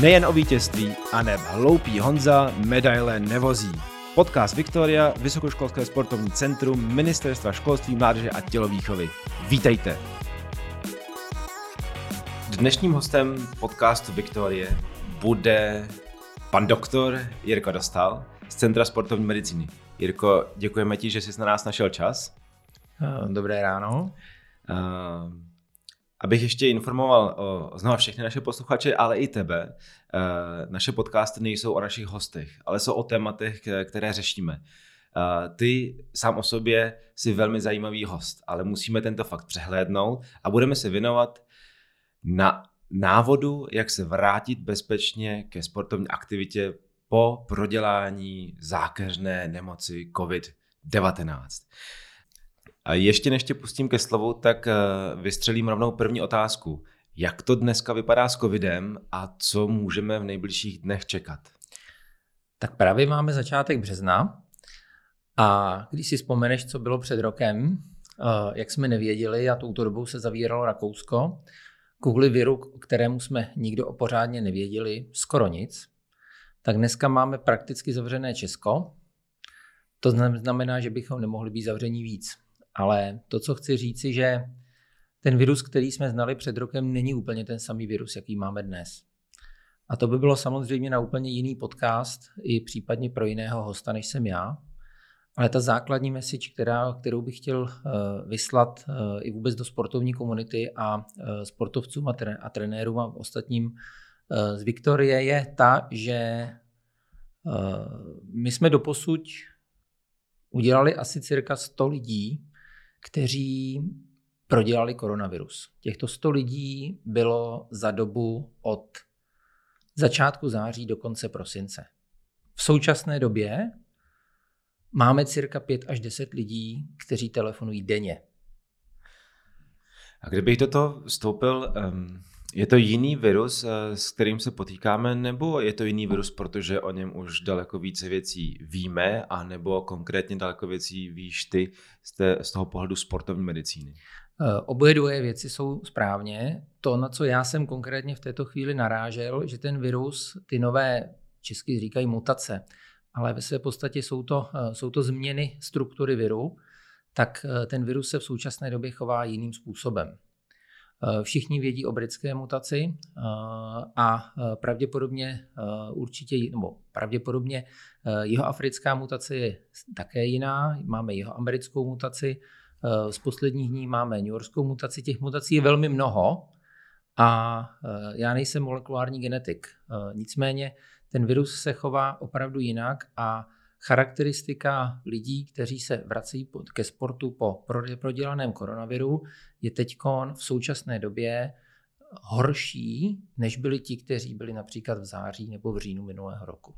Nejen o vítězství, a neb hloupý Honza medaile nevozí. Podcast Viktoria, Vysokoškolské sportovní centrum Ministerstva školství, mládeže a tělovýchovy. Vítejte! Dnešním hostem podcastu Viktorie bude pan doktor Jirko Dostal z Centra sportovní medicíny. Jirko, děkujeme ti, že jsi na nás našel čas. Dobré ráno. Uh, abych ještě informoval o, znova všechny naše posluchače, ale i tebe, uh, naše podcasty nejsou o našich hostech, ale jsou o tématech, které řešíme. Uh, ty sám o sobě jsi velmi zajímavý host, ale musíme tento fakt přehlédnout a budeme se věnovat na návodu, jak se vrátit bezpečně ke sportovní aktivitě po prodělání zákeřné nemoci COVID-19. A ještě než tě pustím ke slovu, tak eh, vystřelím rovnou první otázku. Jak to dneska vypadá s covidem a co můžeme v nejbližších dnech čekat? Tak právě máme začátek března a když si vzpomeneš, co bylo před rokem, eh, jak jsme nevěděli a touto dobou se zavíralo Rakousko, kvůli viru, kterému jsme nikdo pořádně nevěděli, skoro nic, tak dneska máme prakticky zavřené Česko. To znamená, že bychom nemohli být zavření víc. Ale to, co chci říci, že ten virus, který jsme znali před rokem, není úplně ten samý virus, jaký máme dnes. A to by bylo samozřejmě na úplně jiný podcast, i případně pro jiného hosta, než jsem já. Ale ta základní message, která, kterou bych chtěl uh, vyslat uh, i vůbec do sportovní komunity a uh, sportovcům a, tre, a trenérům a ostatním z Viktorie, je ta, že my jsme doposud udělali asi cirka 100 lidí, kteří prodělali koronavirus. Těchto 100 lidí bylo za dobu od začátku září do konce prosince. V současné době máme cirka 5 až 10 lidí, kteří telefonují denně. A kdybych do toho vstoupil, um, je to jiný virus, eh, s kterým se potýkáme, nebo je to jiný virus, protože o něm už daleko více věcí víme, a nebo konkrétně daleko věcí víš ty z, té, z toho pohledu sportovní medicíny? Eh, oboje dvoje věci jsou správně. To, na co já jsem konkrétně v této chvíli narážel, že ten virus, ty nové, česky říkají mutace, ale ve své podstatě jsou to, eh, jsou to změny struktury viru, tak ten virus se v současné době chová jiným způsobem. Eh, všichni vědí o britské mutaci eh, a eh, pravděpodobně určitě, nebo pravděpodobně jeho africká mutace je také jiná. Máme jeho americkou mutaci, z posledních dní máme New Yorkskou mutaci. Těch mutací je velmi mnoho a já nejsem molekulární genetik. Nicméně ten virus se chová opravdu jinak a Charakteristika lidí, kteří se vrací ke sportu po prodělaném koronaviru, je teď v současné době horší, než byli ti, kteří byli například v září nebo v říjnu minulého roku.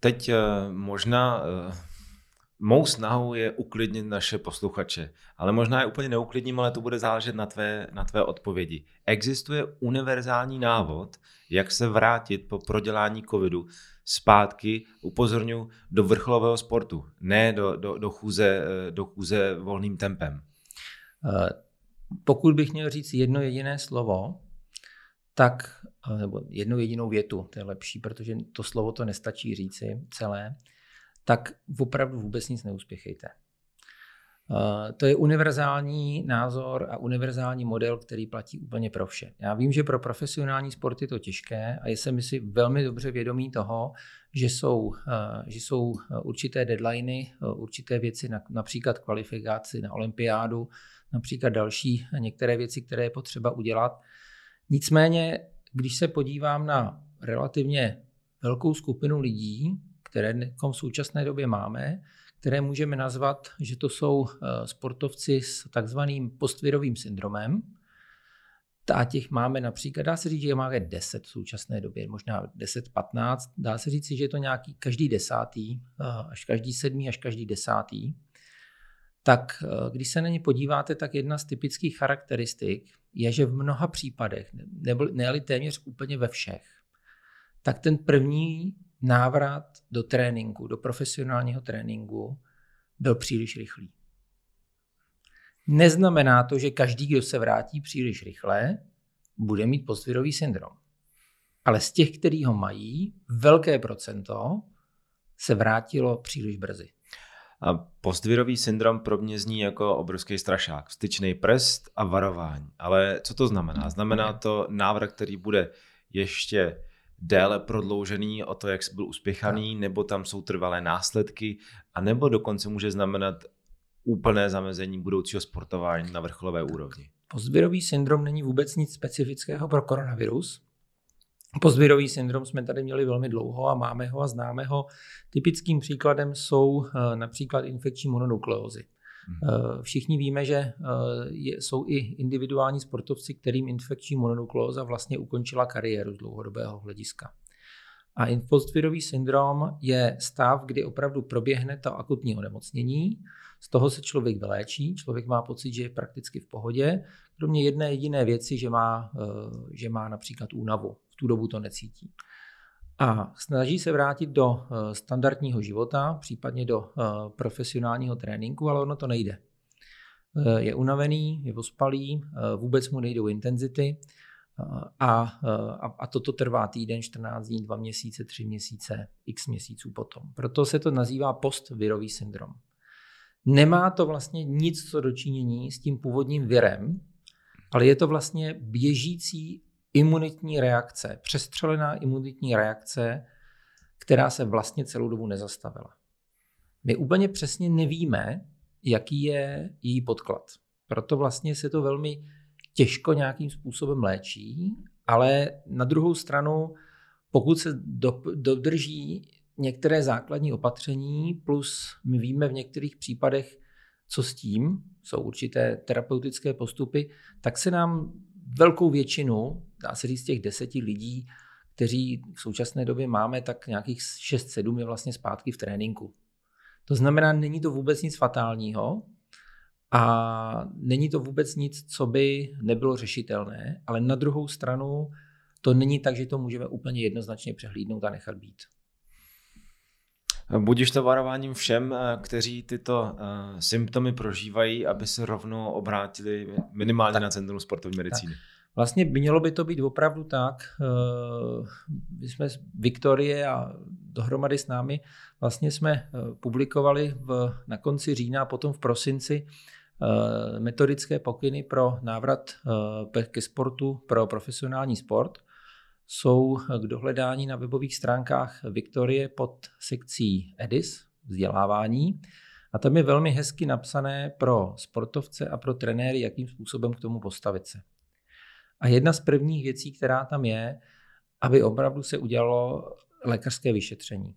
Teď eh, možná eh, mou snahou je uklidnit naše posluchače, ale možná je úplně neuklidním, ale to bude záležet na tvé, na tvé odpovědi. Existuje univerzální návod, jak se vrátit po prodělání covidu zpátky, upozorňuji, do vrcholového sportu, ne do, do, do, chůze, do chůze volným tempem. Eh, pokud bych měl říct jedno jediné slovo, tak, eh, nebo jednu jedinou větu, to je lepší, protože to slovo to nestačí říci celé, tak opravdu vůbec nic neuspěchejte. Eh, to je univerzální názor a univerzální model, který platí úplně pro vše. Já vím, že pro profesionální sport je to těžké a jsem si velmi dobře vědomý toho, že jsou, eh, že jsou eh, určité deadliny, určité věci, například kvalifikaci na olympiádu, například další některé věci, které je potřeba udělat. Nicméně, když se podívám na relativně velkou skupinu lidí, které v současné době máme, které můžeme nazvat, že to jsou eh, sportovci s takzvaným postvirovým syndromem. A těch máme například, dá se říct, že máme 10 v současné době, možná 10-15. Dá se říct, že je to nějaký každý desátý, eh, až každý sedmý, až každý desátý. Tak eh, když se na ně podíváte, tak jedna z typických charakteristik je, že v mnoha případech, ne téměř úplně ve všech, tak ten první návrat do tréninku, do profesionálního tréninku byl příliš rychlý. Neznamená to, že každý, kdo se vrátí příliš rychle, bude mít postvirový syndrom. ale z těch, kteří ho mají, velké procento se vrátilo příliš brzy. A postvirový syndrom pro mě zní jako obrovský strašák. Styčný prst a varování. Ale co to znamená? Znamená to návrh, který bude ještě déle prodloužený o to, jak jsi byl uspěchaný, tak. nebo tam jsou trvalé následky, a nebo dokonce může znamenat úplné zamezení budoucího sportování na vrcholové úrovni. Postvirový syndrom není vůbec nic specifického pro koronavirus. Postvirový syndrom jsme tady měli velmi dlouho a máme ho a známe ho. Typickým příkladem jsou eh, například infekční mononukleózy. Hmm. Všichni víme, že eh, jsou i individuální sportovci, kterým infekční mononukleóza vlastně ukončila kariéru z dlouhodobého hlediska. A postvirový syndrom je stav, kdy opravdu proběhne to akutní onemocnění, z toho se člověk vyléčí, člověk má pocit, že je prakticky v pohodě, kromě jedné jediné věci, že má, že má například únavu v tu dobu to necítí. A snaží se vrátit do eh, standardního života, případně do eh, profesionálního tréninku, ale ono to nejde. Eh, je unavený, je ospalý, vůbec mu nejdou intenzity a, a, a toto trvá týden, 14 dní, 2 měsíce, 3 měsíce, x měsíců potom. Proto se to nazývá postvirový syndrom. Nemá to vlastně nic co dočinění s tím původním virem, ale je to vlastně běžící imunitní reakce, přestřelená imunitní reakce, která se vlastně celou dobu nezastavila. My úplně přesně nevíme, jaký je její podklad. Proto vlastně se to velmi těžko nějakým způsobem léčí, ale na druhou stranu, pokud se do, dodrží některé základní opatření, plus my víme v některých případech, co s tím, jsou určité terapeutické postupy, tak se nám velkou většinu, dá se říct těch deseti lidí, kteří v současné době máme, tak nějakých 6-7 je vlastně zpátky v tréninku. To znamená, není to vůbec nic fatálního a není to vůbec nic, co by nebylo řešitelné, ale na druhou stranu to není tak, že to můžeme úplně jednoznačně přehlídnout a nechat být. Budíš to varováním všem, eh, kteří tyto uh, symptomy prožívají, aby se rovnou obrátili minimálně tak. na Centrum sportovní medicíny. Tak. Vlastně mělo by to být opravdu tak. Uh, my jsme z Viktorie a dohromady s námi vlastně jsme publikovali v, na konci října a potom v prosinci metodické pokyny pro návrat ke sportu pro profesionální sport jsou k dohledání na webových stránkách Viktorie pod sekcí EDIS, vzdělávání. A tam je velmi hezky napsané pro sportovce a pro trenéry, jakým způsobem k tomu postavit se. A jedna z prvních věcí, která tam je, aby opravdu se udělalo lékařské vyšetření.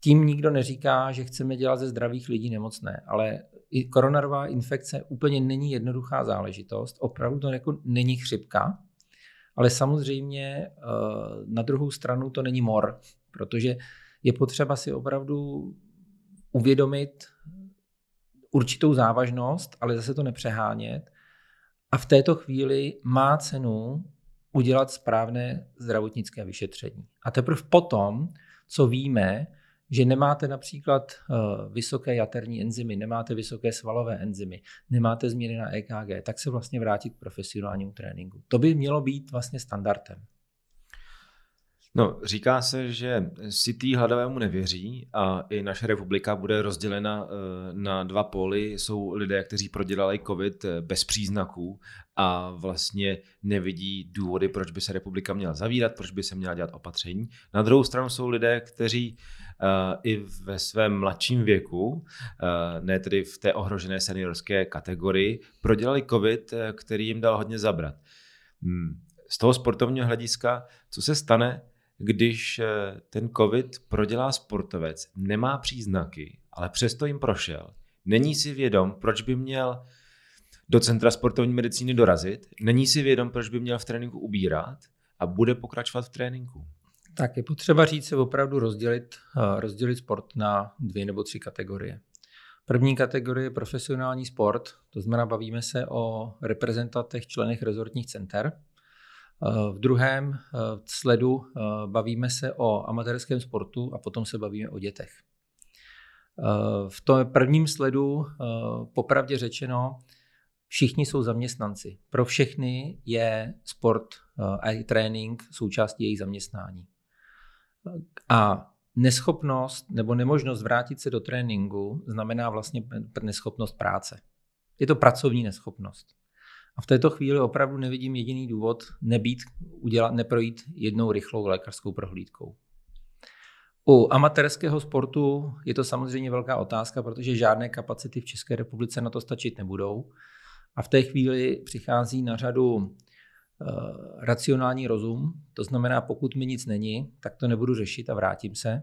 Tím nikdo neříká, že chceme dělat ze zdravých lidí nemocné, ale i koronarová infekce úplně není jednoduchá záležitost. Opravdu to jako není chřipka, ale samozřejmě eh, na druhou stranu to není mor, protože je potřeba si opravdu uvědomit určitou závažnost, ale zase to nepřehánět. A v této chvíli má cenu udělat správné zdravotnické vyšetření. A teprve potom, co víme, že nemáte například eh, vysoké jaterní enzymy, nemáte vysoké svalové enzymy, nemáte změny na EKG, tak se vlastně vrátit k profesionálnímu tréninku. To by mělo být vlastně standardem. No, říká se, že City hladovému nevěří a i naše republika bude rozdělena eh, na dva póly. Jsou lidé, kteří prodělali covid eh, bez příznaků a vlastně nevidí důvody, proč by se republika měla zavírat, proč by se měla dělat opatření. Na druhou stranu jsou lidé, kteří i ve svém mladším věku, uh, ne tedy v té ohrožené seniorské kategorii, prodělali covid, který jim dal hodně zabrat. Hmm. Z toho sportovního hlediska, co se stane, když ten covid prodělá sportovec, nemá příznaky, ale přesto jim prošel, není si vědom, proč by měl do centra sportovní medicíny dorazit, není si vědom, proč by měl v tréninku ubírat a bude pokračovat v tréninku. Tak je potřeba říct se opravdu rozdělit, eh, rozdělit sport na dvě nebo tři kategorie. První kategorie je profesionální sport, to znamená, bavíme se o reprezentantech, členech rezortních center. Eh, v druhém eh, sledu bavíme se o amatérském sportu a potom se bavíme o dětech. V tom prvním sledu, popravdě řečeno, Všichni jsou zaměstnanci. Pro všechny je sport a trénink součástí jejich zaměstnání. A neschopnost nebo nemožnost vrátit se do tréninku znamená vlastně neschopnost práce. Je to pracovní neschopnost. A v této chvíli opravdu nevidím jediný důvod nebýt, udělat, neprojít jednou rychlou lékařskou prohlídkou. U amatérského sportu je to samozřejmě velká otázka, protože žádné kapacity v České republice na to stačit nebudou. A v té chvíli přichází na řadu racionální rozum, to znamená, pokud mi nic není, tak to nebudu řešit a vrátím se.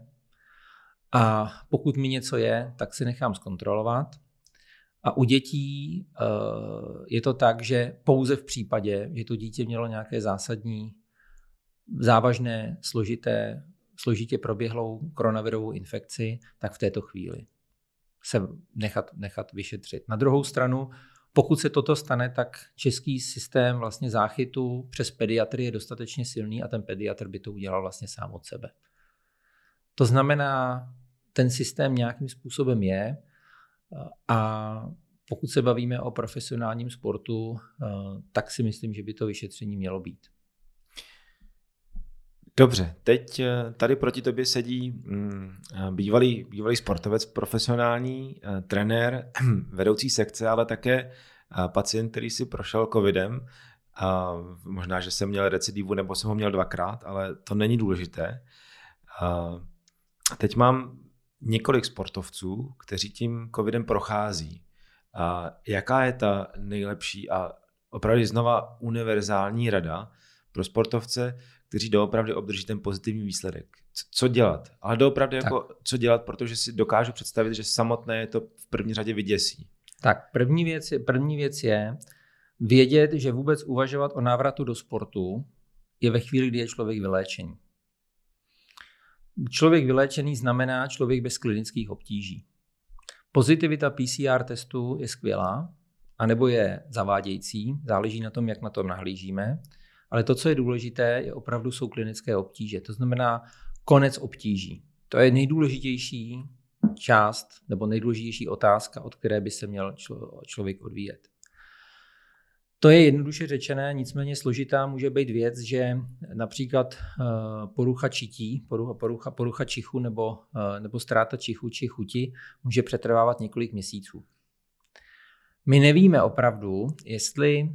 A pokud mi něco je, tak si nechám zkontrolovat. A u dětí uh, je to tak, že pouze v případě, že to dítě mělo nějaké zásadní, závažné, složité složitě proběhlou koronavirovou infekci, tak v této chvíli se nechat, nechat vyšetřit. Na druhou stranu, pokud se toto stane, tak český systém vlastně záchytu přes pediatry je dostatečně silný a ten pediatr by to udělal vlastně sám od sebe. To znamená, ten systém nějakým způsobem je a pokud se bavíme o profesionálním sportu, tak si myslím, že by to vyšetření mělo být. Dobře, teď eh, tady proti tobě sedí mm, eh, bývalý, bývalý sportovec, profesionální eh, trenér, vedoucí sekce, ale také pacient, který si prošel covidem. A možná, že jsem měl recidivu nebo jsem ho měl dvakrát, ale to není důležité. A teď mám několik sportovců, kteří tím covidem prochází. A jaká je ta nejlepší a opravdu znova univerzální rada pro sportovce, kteří doopravdy obdrží ten pozitivní výsledek. Co dělat? Ale doopravdy jako co dělat, protože si dokážu představit, že samotné je to v první řadě vyděsí. Tak první věc je, první věc je vědět, že vůbec uvažovat o návratu do sportu je ve chvíli, kdy je člověk vyléčený. Člověk vyléčený znamená člověk bez klinických obtíží. Pozitivita PCR testu je skvělá, anebo je zavádějící, záleží na tom, jak na to nahlížíme. Ale to, co je důležité, je opravdu jsou klinické obtíže. To znamená konec obtíží. To je nejdůležitější část nebo nejdůležitější otázka, od které by se měl člověk odvíjet. To je jednoduše řečené, nicméně složitá může být věc, že například eh, porucha čití, porucha, porucha, porucha čichu nebo, eh, nebo ztráta čichu či chuti může přetrvávat několik měsíců. My nevíme opravdu, jestli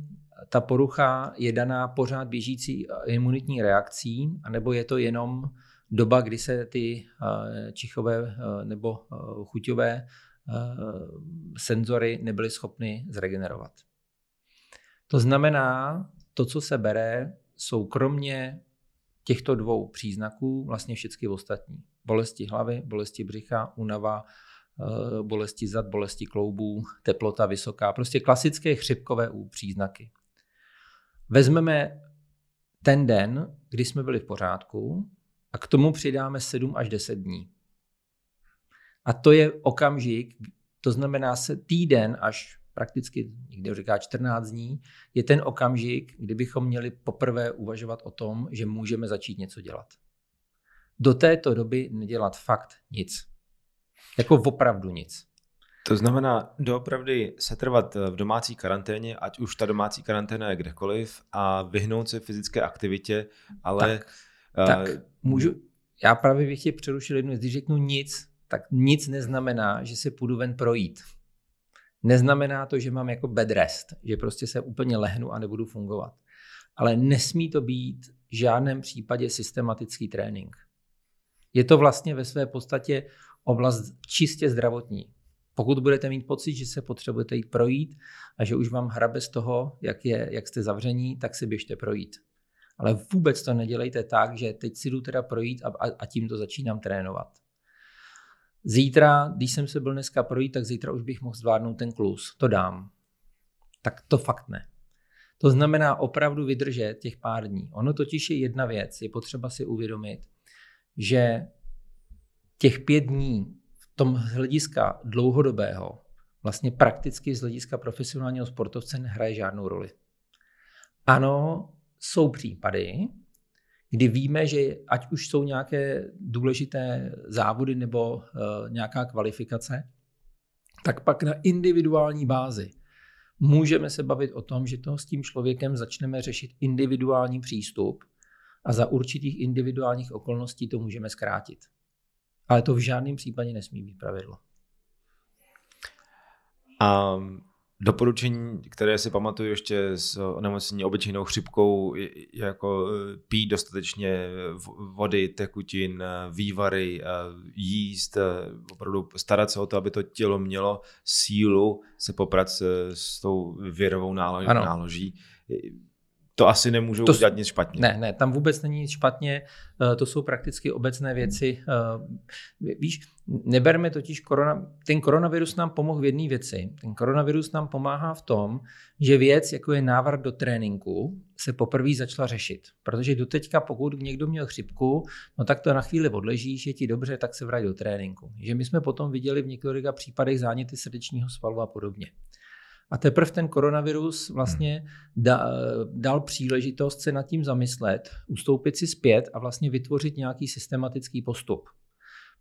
ta porucha je daná pořád běžící imunitní reakcí, anebo je to jenom doba, kdy se ty eh, čichové eh, nebo eh, chuťové senzory nebyly schopny zregenerovat. To znamená, to, co se bere, jsou kromě těchto dvou příznaků vlastně všechny ostatní. Bolesti hlavy, bolesti břicha, únava, bolesti zad, bolesti kloubů, teplota vysoká, prostě klasické chřipkové příznaky. Vezmeme ten den, kdy jsme byli v pořádku a k tomu přidáme 7 až 10 dní. A to je okamžik, to znamená se týden až prakticky někde říká 14 dní, je ten okamžik, kdy bychom měli poprvé uvažovat o tom, že můžeme začít něco dělat. Do této doby nedělat fakt nic. Jako opravdu nic. To znamená doopravdy setrvat v domácí karanténě, ať už ta domácí karanténa je kdekoliv a vyhnout se fyzické aktivitě, ale... Tak, uh, tak můžu, já právě bych tě přerušil jednu, když řeknu nic, tak nic neznamená, že se půjdu ven projít. Neznamená to, že mám jako bed rest, že prostě se úplně lehnu a nebudu fungovat. Ale nesmí to být v žádném případě systematický trénink. Je to vlastně ve své podstatě oblast čistě zdravotní. Pokud budete mít pocit, že se potřebujete jít projít a že už vám hrabe z toho, jak, je, jak jste zavření, tak si běžte projít. Ale vůbec to nedělejte tak, že teď si jdu teda projít a, a, a tím to začínám trénovat. Zítra, když jsem se byl dneska projít, tak zítra už bych mohl zvládnout ten klus. To dám. Tak to fakt ne. To znamená opravdu vydržet těch pár dní. Ono totiž je jedna věc, je potřeba si uvědomit, že těch pět dní tom hlediska dlouhodobého vlastně prakticky z hlediska profesionálního sportovce nehraje žádnou roli. Ano, jsou případy, kdy víme, že ať už jsou nějaké důležité závody nebo uh, nějaká kvalifikace, tak pak na individuální bázi Můžeme se bavit o tom, že toho s tím člověkem začneme řešit individuální přístup a za určitých individuálních okolností to můžeme zkrátit. Ale to v žádném případě nesmí být pravidlo. A doporučení, které si pamatuju ještě s onemocnění obyčejnou chřipkou, je jako e, pít dostatečně vody, tekutin, e, vývary, jíst, opravdu starat se o to, aby to tělo mělo sílu se poprat s, tou věrovou náloží to asi nemůžou to, udělat nic špatně. Ne, ne, tam vůbec není nic špatně, eh, to jsou prakticky obecné věci. Eh, víš, neberme totiž korona, ten koronavirus nám pomohl v jedné věci. Ten koronavirus nám pomáhá v tom, že věc, jako je návrat do tréninku, se poprvé začala řešit. Protože doteďka, pokud někdo měl chřipku, no tak to na chvíli odležíš, je ti dobře, tak se vrať do tréninku. Že my jsme potom viděli v několika případech záněty srdečního svalu a podobně. A teprve ten koronavirus vlastně da, dal příležitost se nad tím zamyslet, ustoupit si zpět a vlastně vytvořit nějaký systematický postup.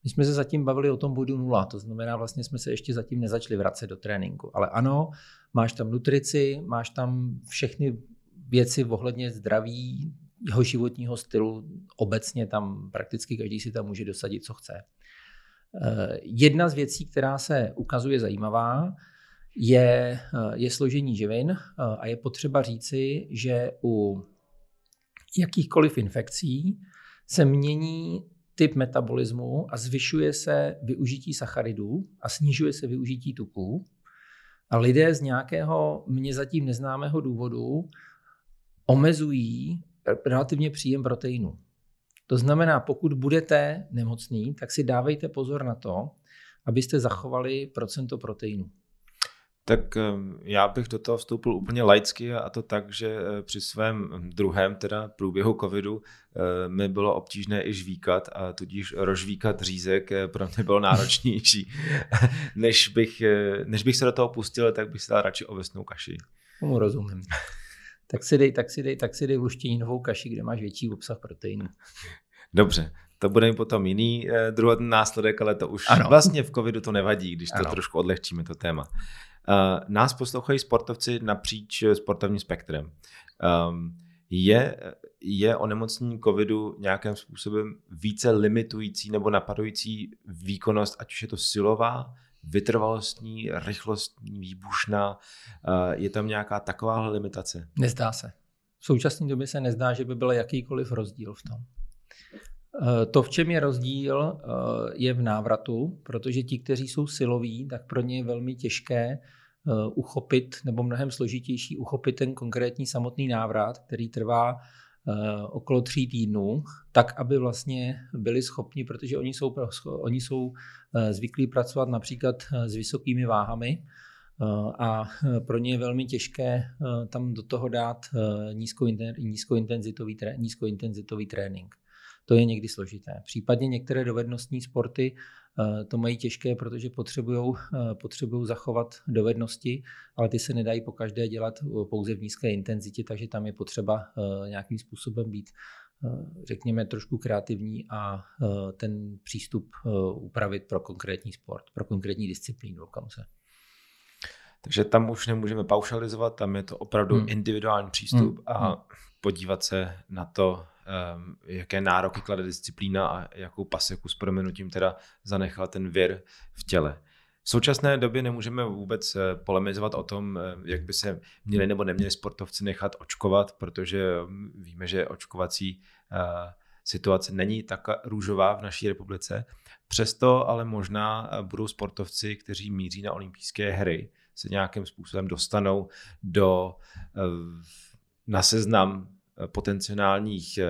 My jsme se zatím bavili o tom bodu nula, to znamená, vlastně jsme se ještě zatím nezačali vracet do tréninku. Ale ano, máš tam nutrici, máš tam všechny věci ohledně zdraví, jeho životního stylu, obecně tam prakticky každý si tam může dosadit, co chce. Eh, jedna z věcí, která se ukazuje zajímavá, je, eh, je složení živin eh, a je potřeba říci, že u jakýchkoliv infekcí se mění typ metabolismu a zvyšuje se využití sacharidů a snižuje se využití tuků. A lidé z nějakého mě zatím neznámého důvodu omezují relativně příjem proteinu. To znamená, pokud budete nemocný, tak si dávejte pozor na to, abyste zachovali procento proteinu. Tak já bych do toho vstoupil úplně laicky a to tak, že eh, při svém druhém teda průběhu covidu eh, mi bylo obtížné i žvíkat a tudíž rožvíkat řízek eh, pro mě bylo náročnější. než, bych, než bych se do toho pustil, tak bych si dal radši ovesnou kaši. Tomu rozumím. Tak si dej, tak si dej, tak si dej luštěninovou kaši, kde máš větší obsah proteinu. Dobře, to bude potom jiný druhý následek, ale to už ano. vlastně v covidu to nevadí, když to ano. trošku odlehčíme to téma. Uh, nás poslouchají sportovci napříč sportovním spektrem. Um, je, je onemocnění covidu nějakým způsobem více limitující nebo napadující výkonnost, ať už je to silová, vytrvalostní, rychlostní, výbušná? Uh, je tam nějaká taková limitace? Nezdá se. V současné době se nezdá, že by byl jakýkoliv rozdíl v tom. Eh, to, v čem je rozdíl, eh, je v návratu, protože ti, kteří jsou siloví, tak pro ně je velmi těžké eh, uchopit, nebo mnohem složitější uchopit ten konkrétní samotný návrat, který trvá okolo tří týdnů, tak, aby vlastně byli schopni, protože oni jsou, oni jsou zvyklí pracovat například s vysokými váhami, a pro ně je velmi těžké tam do toho dát nízkointenzitový, nízkointenzitový trénink to je někdy složité. Případně některé dovednostní sporty eh, to mají těžké, protože potřebují potřebují zachovat dovednosti, ale ty se nedají po každé dělat eh, pouze v nízké intenzitě, takže tam je potřeba eh, nějakým způsobem být řekněme, trošku kreativní a ten přístup upravit pro konkrétní sport, pro konkrétní disciplínu dokonce. Takže tam už nemůžeme paušalizovat, tam je to opravdu hmm. individuální přístup hmm. a hmm. podívat se na to, um, jaké nároky klade disciplína a jakou paseku s proměnutím teda zanechal ten věr v těle. V současné době nemůžeme vůbec eh, polemizovat o tom, eh, jak by se měli nebo neměli sportovci nechat očkovat, protože mm, víme, že očkovací uh, situace není tak růžová v naší republice. Přesto ale možná budou sportovci, kteří míří na olympijské hry, se nějakým způsobem dostanou do, na seznam potenciálních eh,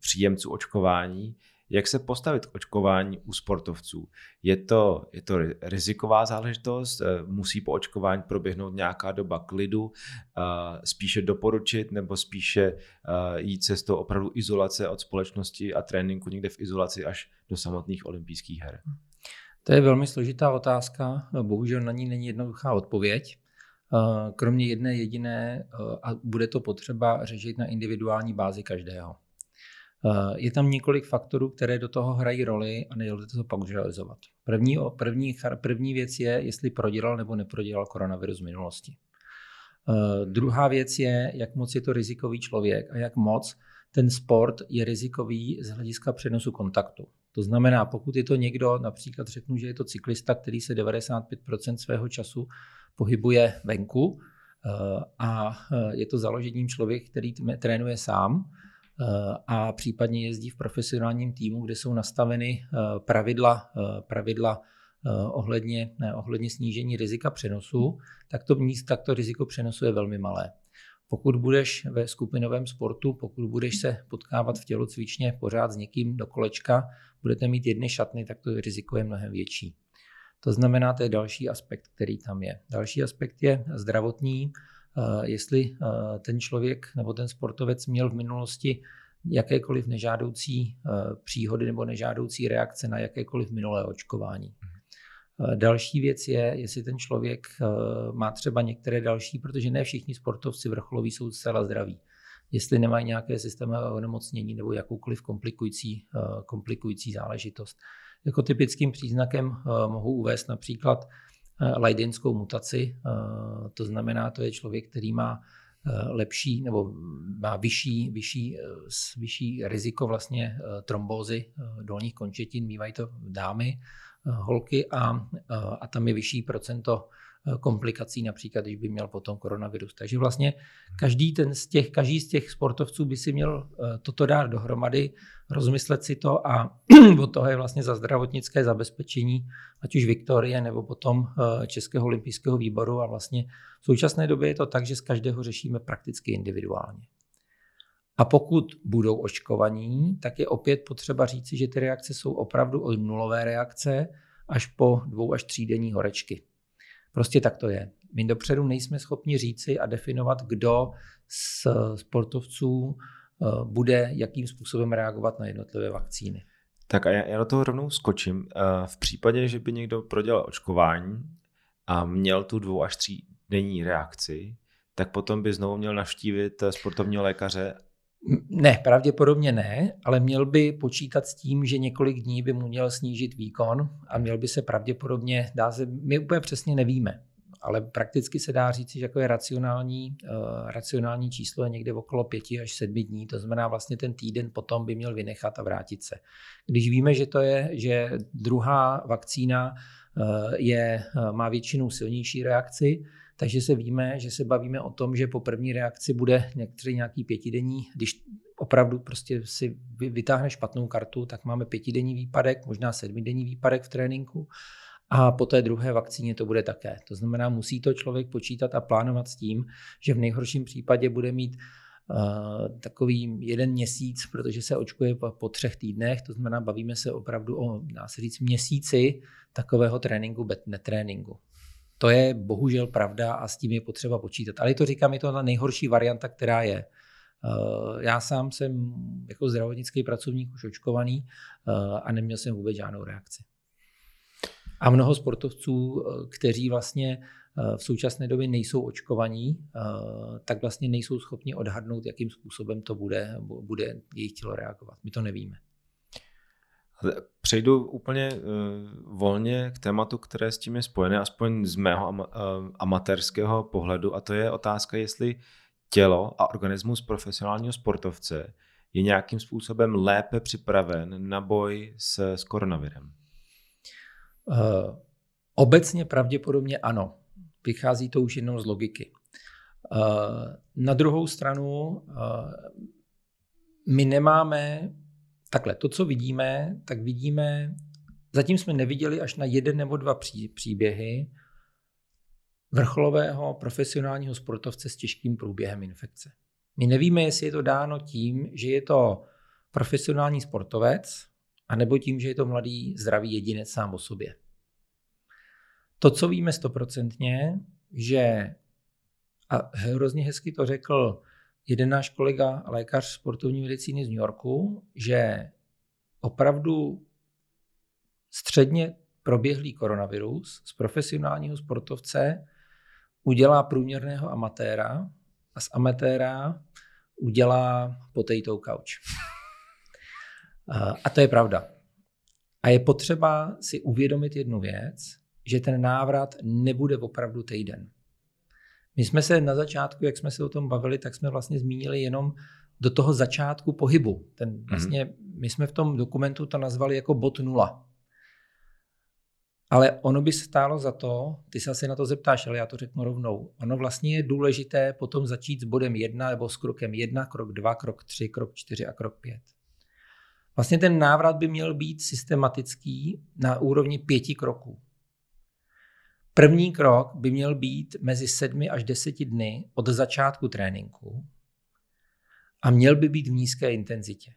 příjemců očkování, jak se postavit k očkování u sportovců. Je to, je to riziková záležitost, eh, musí po očkování proběhnout nějaká doba klidu, eh, spíše doporučit nebo spíše jít cestou opravdu izolace od společnosti a tréninku někde v izolaci až do samotných olympijských her. To je velmi složitá otázka, bohužel na ní není jednoduchá odpověď. Eh, kromě jedné jediné eh, a bude to potřeba řešit na individuální bázi každého. Eh, je tam několik faktorů, které do toho hrají roli a nejde to paušalizovat. První, první, první věc je, jestli prodělal nebo neprodělal koronavirus v minulosti. Uh, druhá věc je, jak moc je to rizikový člověk a jak moc ten sport je rizikový z hlediska přenosu kontaktu. To znamená, pokud je to někdo, například řeknu, že je to cyklista, který se 95% svého času pohybuje venku a je to založením člověk, který trénuje sám, a případně jezdí v profesionálním týmu, kde jsou nastaveny pravidla, pravidla ohledně, ne, ohledně snížení rizika přenosu, tak to, tak to riziko přenosu je velmi malé. Pokud budeš ve skupinovém sportu, pokud budeš se potkávat v tělocvičně pořád s někým do kolečka, budete mít jedny šatny, tak to riziko je mnohem větší. To znamená, to je další aspekt, který tam je. Další aspekt je zdravotní. Eh, jestli eh, ten člověk nebo ten sportovec měl v minulosti jakékoliv nežádoucí eh, příhody nebo nežádoucí reakce na jakékoliv minulé očkování. Další věc je, jestli ten člověk má třeba některé další, protože ne všichni sportovci vrcholoví jsou zcela zdraví. Jestli nemají nějaké systémové onemocnění nebo jakoukoliv komplikující, komplikující záležitost. Jako typickým příznakem mohu uvést například lajdinskou mutaci. To znamená, to je člověk, který má lepší nebo má vyšší, vyšší, vyšší riziko vlastně trombózy dolních končetin, mývají to dámy, holky a, a tam je vyšší procento komplikací, například když by měl potom koronavirus. Takže vlastně každý, ten z těch, každý z těch sportovců by si měl eh, toto dát dohromady, rozmyslet si to a od toho je vlastně za zdravotnické zabezpečení, ať už Viktorie nebo potom eh, Českého olympijského výboru a vlastně v současné době je to tak, že z každého řešíme prakticky individuálně. A pokud budou očkovaní, tak je opět potřeba říci, že ty reakce jsou opravdu od nulové reakce až po dvou až třídenní horečky. Prostě tak to je. My dopředu nejsme schopni říci a definovat, kdo z sportovců eh, bude jakým způsobem reagovat na jednotlivé vakcíny. Tak a já, já do toho rovnou skočím. Eh, v případě, že by někdo prodělal očkování a měl tu dvou až tří denní reakci, tak potom by znovu měl navštívit sportovního lékaře ne, pravděpodobně ne, ale měl by počítat s tím, že několik dní by mu měl snížit výkon a měl by se pravděpodobně, dá se, my úplně přesně nevíme, ale prakticky se dá říct, že jako je racionální, uh, racionální číslo je někde okolo pěti až sedmi dní, to znamená vlastně ten týden potom by měl vynechat a vrátit se. Když víme, že to je, že druhá vakcína uh, je, uh, má většinou silnější reakci, takže se víme, že se bavíme o tom, že po první reakci bude některý nějaký pětidenní, když opravdu prostě si vytáhne špatnou kartu, tak máme pětidenní výpadek, možná sedmidenní výpadek v tréninku. A po té druhé vakcíně to bude také. To znamená, musí to člověk počítat a plánovat s tím, že v nejhorším případě bude mít Uh, takový jeden měsíc, protože se očkuje po, po třech týdnech, to znamená, bavíme se opravdu o, dá se říct, měsíci takového tréninku, bet netréninku. To je bohužel pravda a s tím je potřeba počítat. Ale to říkám, je to ta nejhorší varianta, která je. Eh, já sám jsem jako zdravotnický pracovník už očkovaný eh, a neměl jsem vůbec žádnou reakci. A mnoho sportovců, eh, kteří vlastně v současné době nejsou očkovaní, tak vlastně nejsou schopni odhadnout, jakým způsobem to bude, bude jejich tělo reagovat. My to nevíme. Přejdu úplně uh, volně k tématu, které s tím je spojené, aspoň z mého ama, uh, amatérského pohledu, a to je otázka, jestli tělo a organismus profesionálního sportovce je nějakým způsobem lépe připraven na boj s, s koronavirem. Uh, obecně pravděpodobně ano. Vychází to už jenom z logiky. Uh, na druhou stranu, uh, my nemáme Takhle, to, co vidíme, tak vidíme, zatím jsme neviděli až na jeden nebo dva pří, příběhy vrcholového profesionálního sportovce s těžkým průběhem infekce. My nevíme, jestli je to dáno tím, že je to profesionální sportovec, anebo tím, že je to mladý, zdravý jedinec sám o sobě. To, co víme stoprocentně, že, a hrozně hezky to řekl jeden náš kolega, lékař sportovní medicíny z New Yorku, že opravdu středně proběhlý koronavirus z profesionálního sportovce udělá průměrného amatéra a z amatéra udělá potato couch. A to je pravda. A je potřeba si uvědomit jednu věc, že ten návrat nebude opravdu týden. My jsme se na začátku, jak jsme se o tom bavili, tak jsme vlastně zmínili jenom do toho začátku pohybu. Ten mhm. vlastně, my jsme v tom dokumentu to nazvali jako bod nula. Ale ono by stálo za to, ty se asi na to zeptáš, ale já to řeknu rovnou. Ono vlastně je důležité potom začít s bodem jedna nebo s krokem jedna, krok dva, krok tři, krok čtyři a krok pět. Vlastně ten návrat by měl být systematický na úrovni pěti kroků. První krok by měl být mezi sedmi až deseti dny od začátku tréninku a měl by být v nízké intenzitě.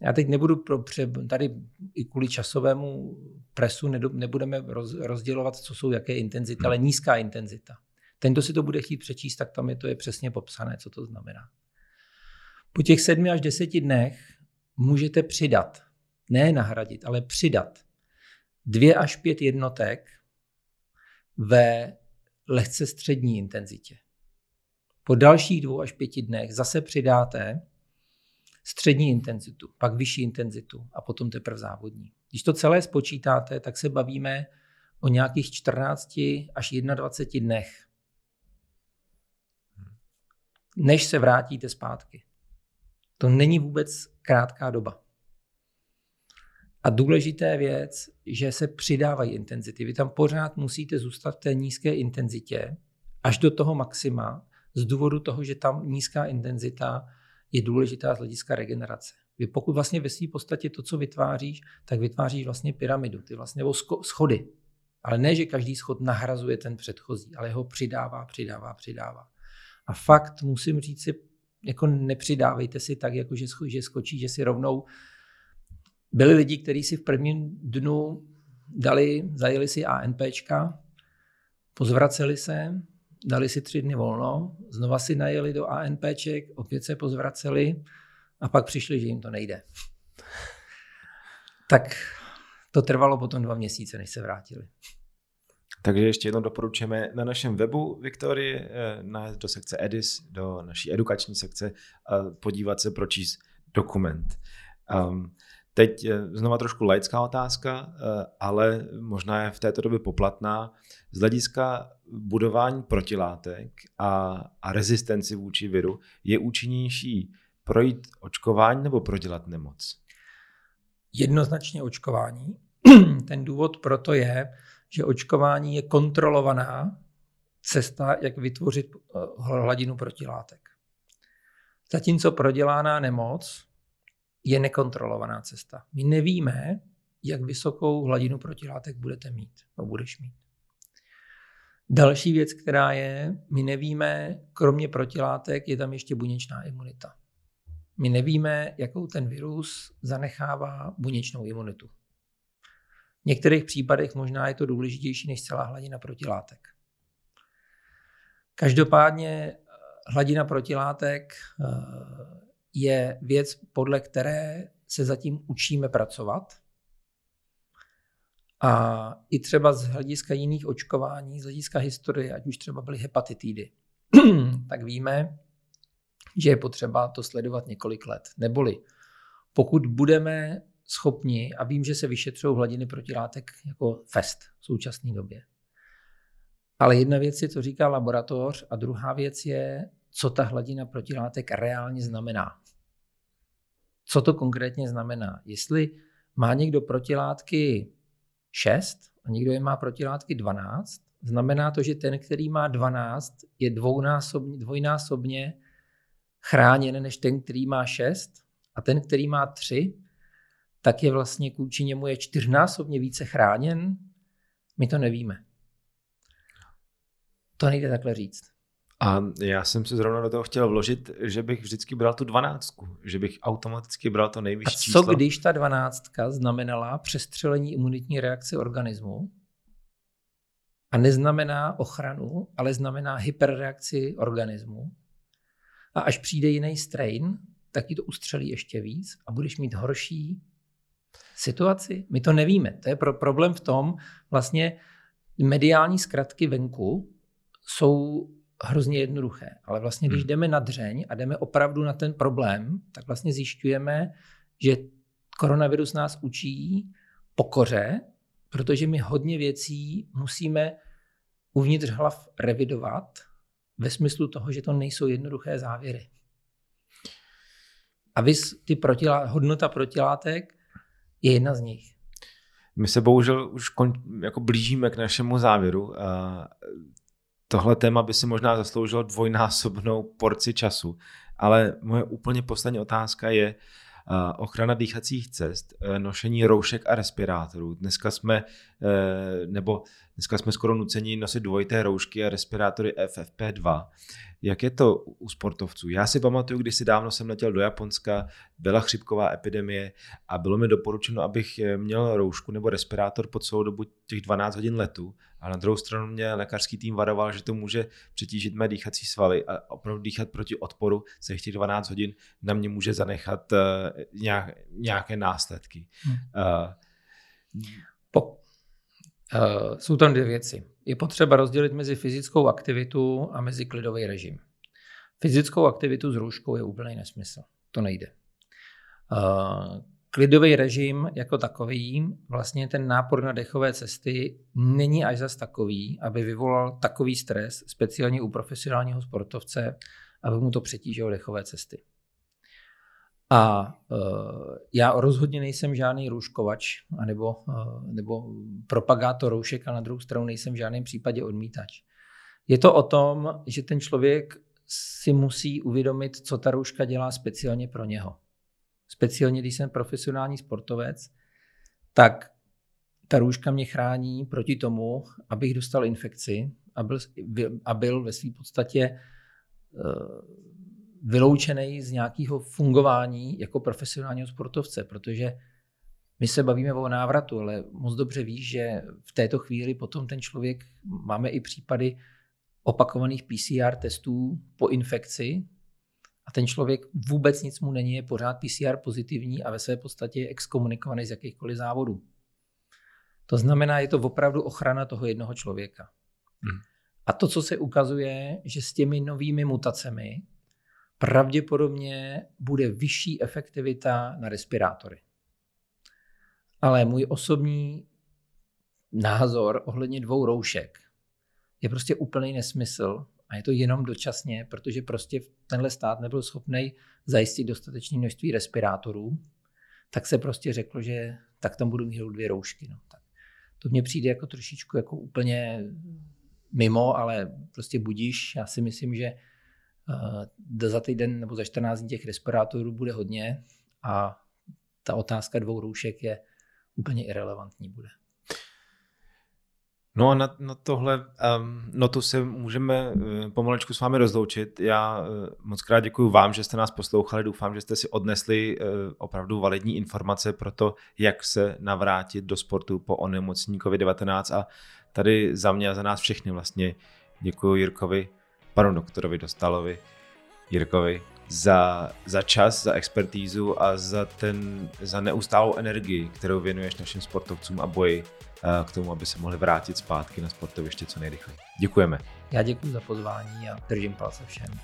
Já teď nebudu pro, pře, tady i kvůli časovému presu nebudeme roz, rozdělovat, co jsou jaké intenzity, ale nízká intenzita. Ten, kdo si to bude chtít přečíst, tak tam je to je přesně popsané, co to znamená. Po těch sedmi až deseti dnech můžete přidat, ne nahradit, ale přidat dvě až pět jednotek ve lehce střední intenzitě. Po dalších dvou až pěti dnech zase přidáte střední intenzitu, pak vyšší intenzitu a potom teprve závodní. Když to celé spočítáte, tak se bavíme o nějakých 14 až 21 dnech, než se vrátíte zpátky. To není vůbec krátká doba. A důležité věc, že se přidávají intenzity. Vy tam pořád musíte zůstat v té nízké intenzitě až do toho maxima, z důvodu toho, že tam nízká intenzita je důležitá z hlediska regenerace. Vy pokud vlastně ve své podstatě to, co vytváříš, tak vytváříš vlastně pyramidu, ty vlastně nebo schody. Ale ne, že každý schod nahrazuje ten předchozí, ale ho přidává, přidává, přidává. A fakt musím říct si, jako nepřidávejte si tak, jako že, že skočí, že si rovnou byli lidi, kteří si v prvním dnu dali, zajeli si ANPčka, pozvraceli se, dali si tři dny volno, znova si najeli do ANPček, opět se pozvraceli a pak přišli, že jim to nejde. Tak to trvalo potom dva měsíce, než se vrátili. Takže ještě jednou doporučujeme na našem webu Viktorii eh, na do sekce EDIS, do naší edukační sekce podívat se, pročíst dokument. Um, Teď eh, znova trošku laická otázka, eh, ale možná je v této době poplatná. Z hlediska budování protilátek a, a rezistenci vůči viru je účinnější projít očkování nebo prodělat nemoc? Jednoznačně očkování. Ten důvod proto je, že očkování je kontrolovaná cesta, jak vytvořit eh, hladinu protilátek. Zatímco prodělaná nemoc je nekontrolovaná cesta. My nevíme, jak vysokou hladinu protilátek budete mít, nebo budeš mít. Další věc, která je, my nevíme, kromě protilátek je tam ještě buněčná imunita. My nevíme, jakou ten virus zanechává buněčnou imunitu. V některých případech možná je to důležitější než celá hladina protilátek. Každopádně eh, hladina protilátek eh, je věc, podle které se zatím učíme pracovat. A i třeba z hlediska jiných očkování, z hlediska historie, ať už třeba byly hepatitidy, tak víme, že je potřeba to sledovat několik let. Neboli pokud budeme schopni, a vím, že se vyšetřují hladiny protilátek jako fest v současné době. Ale jedna věc je, co říká laboratoř, a druhá věc je, co ta hladina protilátek reálně znamená. Co to konkrétně znamená? Jestli má někdo protilátky 6 a někdo je má protilátky 12, znamená to, že ten, který má 12, je dvojnásobně, dvojnásobně chráněn než ten, který má 6 a ten, který má 3, tak je vlastně kůči němu je čtyřnásobně více chráněn? My to nevíme. To nejde takhle říct. A já jsem se zrovna do toho chtěl vložit, že bych vždycky bral tu dvanáctku, že bych automaticky bral to nejvyšší číslo. A co číslo. když ta dvanáctka znamenala přestřelení imunitní reakce organismu a neznamená ochranu, ale znamená hyperreakci organismu a až přijde jiný strain, tak ti to ustřelí ještě víc a budeš mít horší situaci? My to nevíme. To je pro problém v tom, vlastně mediální zkratky venku jsou hrozně jednoduché. Ale vlastně, když hmm. jdeme na dřeň a jdeme opravdu na ten problém, tak vlastně zjišťujeme, že koronavirus nás učí pokoře, protože my hodně věcí musíme uvnitř hlav revidovat, ve smyslu toho, že to nejsou jednoduché závěry. A vys, ty protilá, hodnota protilátek je jedna z nich. My se bohužel už kon, jako blížíme k našemu závěru. Tohle téma by si možná zasloužilo dvojnásobnou porci času, ale moje úplně poslední otázka je, ochrana dýchacích cest, e, nošení roušek a respirátorů. Dneska jsme, e, nebo dneska jsme skoro nuceni nosit dvojité roušky a respirátory FFP2. Jak je to u sportovců? Já si pamatuju, když si dávno jsem letěl do Japonska, byla chřipková epidemie a bylo mi doporučeno, abych eh, měl roušku nebo respirátor po celou dobu těch 12 hodin letu. A na druhou stranu mě lékařský tým varoval, že to může přetížit mé dýchací svaly a opravdu dýchat proti odporu se těch 12 hodin na mě může zanechat nějak, nějaké následky. Hmm. Uh, po, uh, jsou tam dvě věci je potřeba rozdělit mezi fyzickou aktivitu a mezi klidový režim. Fyzickou aktivitu s růžkou je úplný nesmysl. To nejde. Uh, klidový režim jako takový, vlastně ten nápor na dechové cesty není až zas takový, aby vyvolal takový stres, speciálně u profesionálního sportovce, aby mu to přetížilo dechové cesty. A uh, já rozhodně nejsem žádný růžkovač anebo, uh, nebo propagátor roušek, ale na druhou stranu nejsem v žádném případě odmítač. Je to o tom, že ten člověk si musí uvědomit, co ta rouška dělá speciálně pro něho. Speciálně, když jsem profesionální sportovec, tak ta růžka mě chrání proti tomu, abych dostal infekci a byl, a byl ve své podstatě uh, vyloučený z nějakého fungování jako profesionálního sportovce, protože my se bavíme o návratu, ale moc dobře víš, že v této chvíli potom ten člověk, máme i případy opakovaných PCR testů po infekci a ten člověk vůbec nic mu není, je pořád PCR pozitivní a ve své podstatě je exkomunikovaný z jakýchkoliv závodů. To znamená, je to opravdu ochrana toho jednoho člověka. Hmm. A to, co se ukazuje, že s těmi novými mutacemi, pravděpodobně bude vyšší efektivita na respirátory. Ale můj osobní názor ohledně dvou roušek je prostě úplný nesmysl a je to jenom dočasně, protože prostě tenhle stát nebyl schopný zajistit dostatečné množství respirátorů, tak se prostě řeklo, že tak tam budu mít dvě roušky. No. Tak to mně přijde jako trošičku jako úplně mimo, ale prostě budíš. Já si myslím, že za týden nebo za 14 dní těch respirátorů bude hodně a ta otázka dvou roušek je úplně irrelevantní bude. No a na, na tohle um, notu se můžeme uh, pomalečku s vámi rozloučit. Já uh, moc krát děkuji vám, že jste nás poslouchali. Doufám, že jste si odnesli uh, opravdu validní informace pro to, jak se navrátit do sportu po onemocnění COVID-19 a tady za mě a za nás všechny vlastně děkuji Jirkovi panu doktorovi Dostalovi, Jirkovi, za, za čas, za expertízu a za, ten, za neustálou energii, kterou věnuješ našim sportovcům a boji eh, k tomu, aby se mohli vrátit zpátky na sportoviště co nejrychleji. Děkujeme. Já děkuji za pozvání a držím palce všem.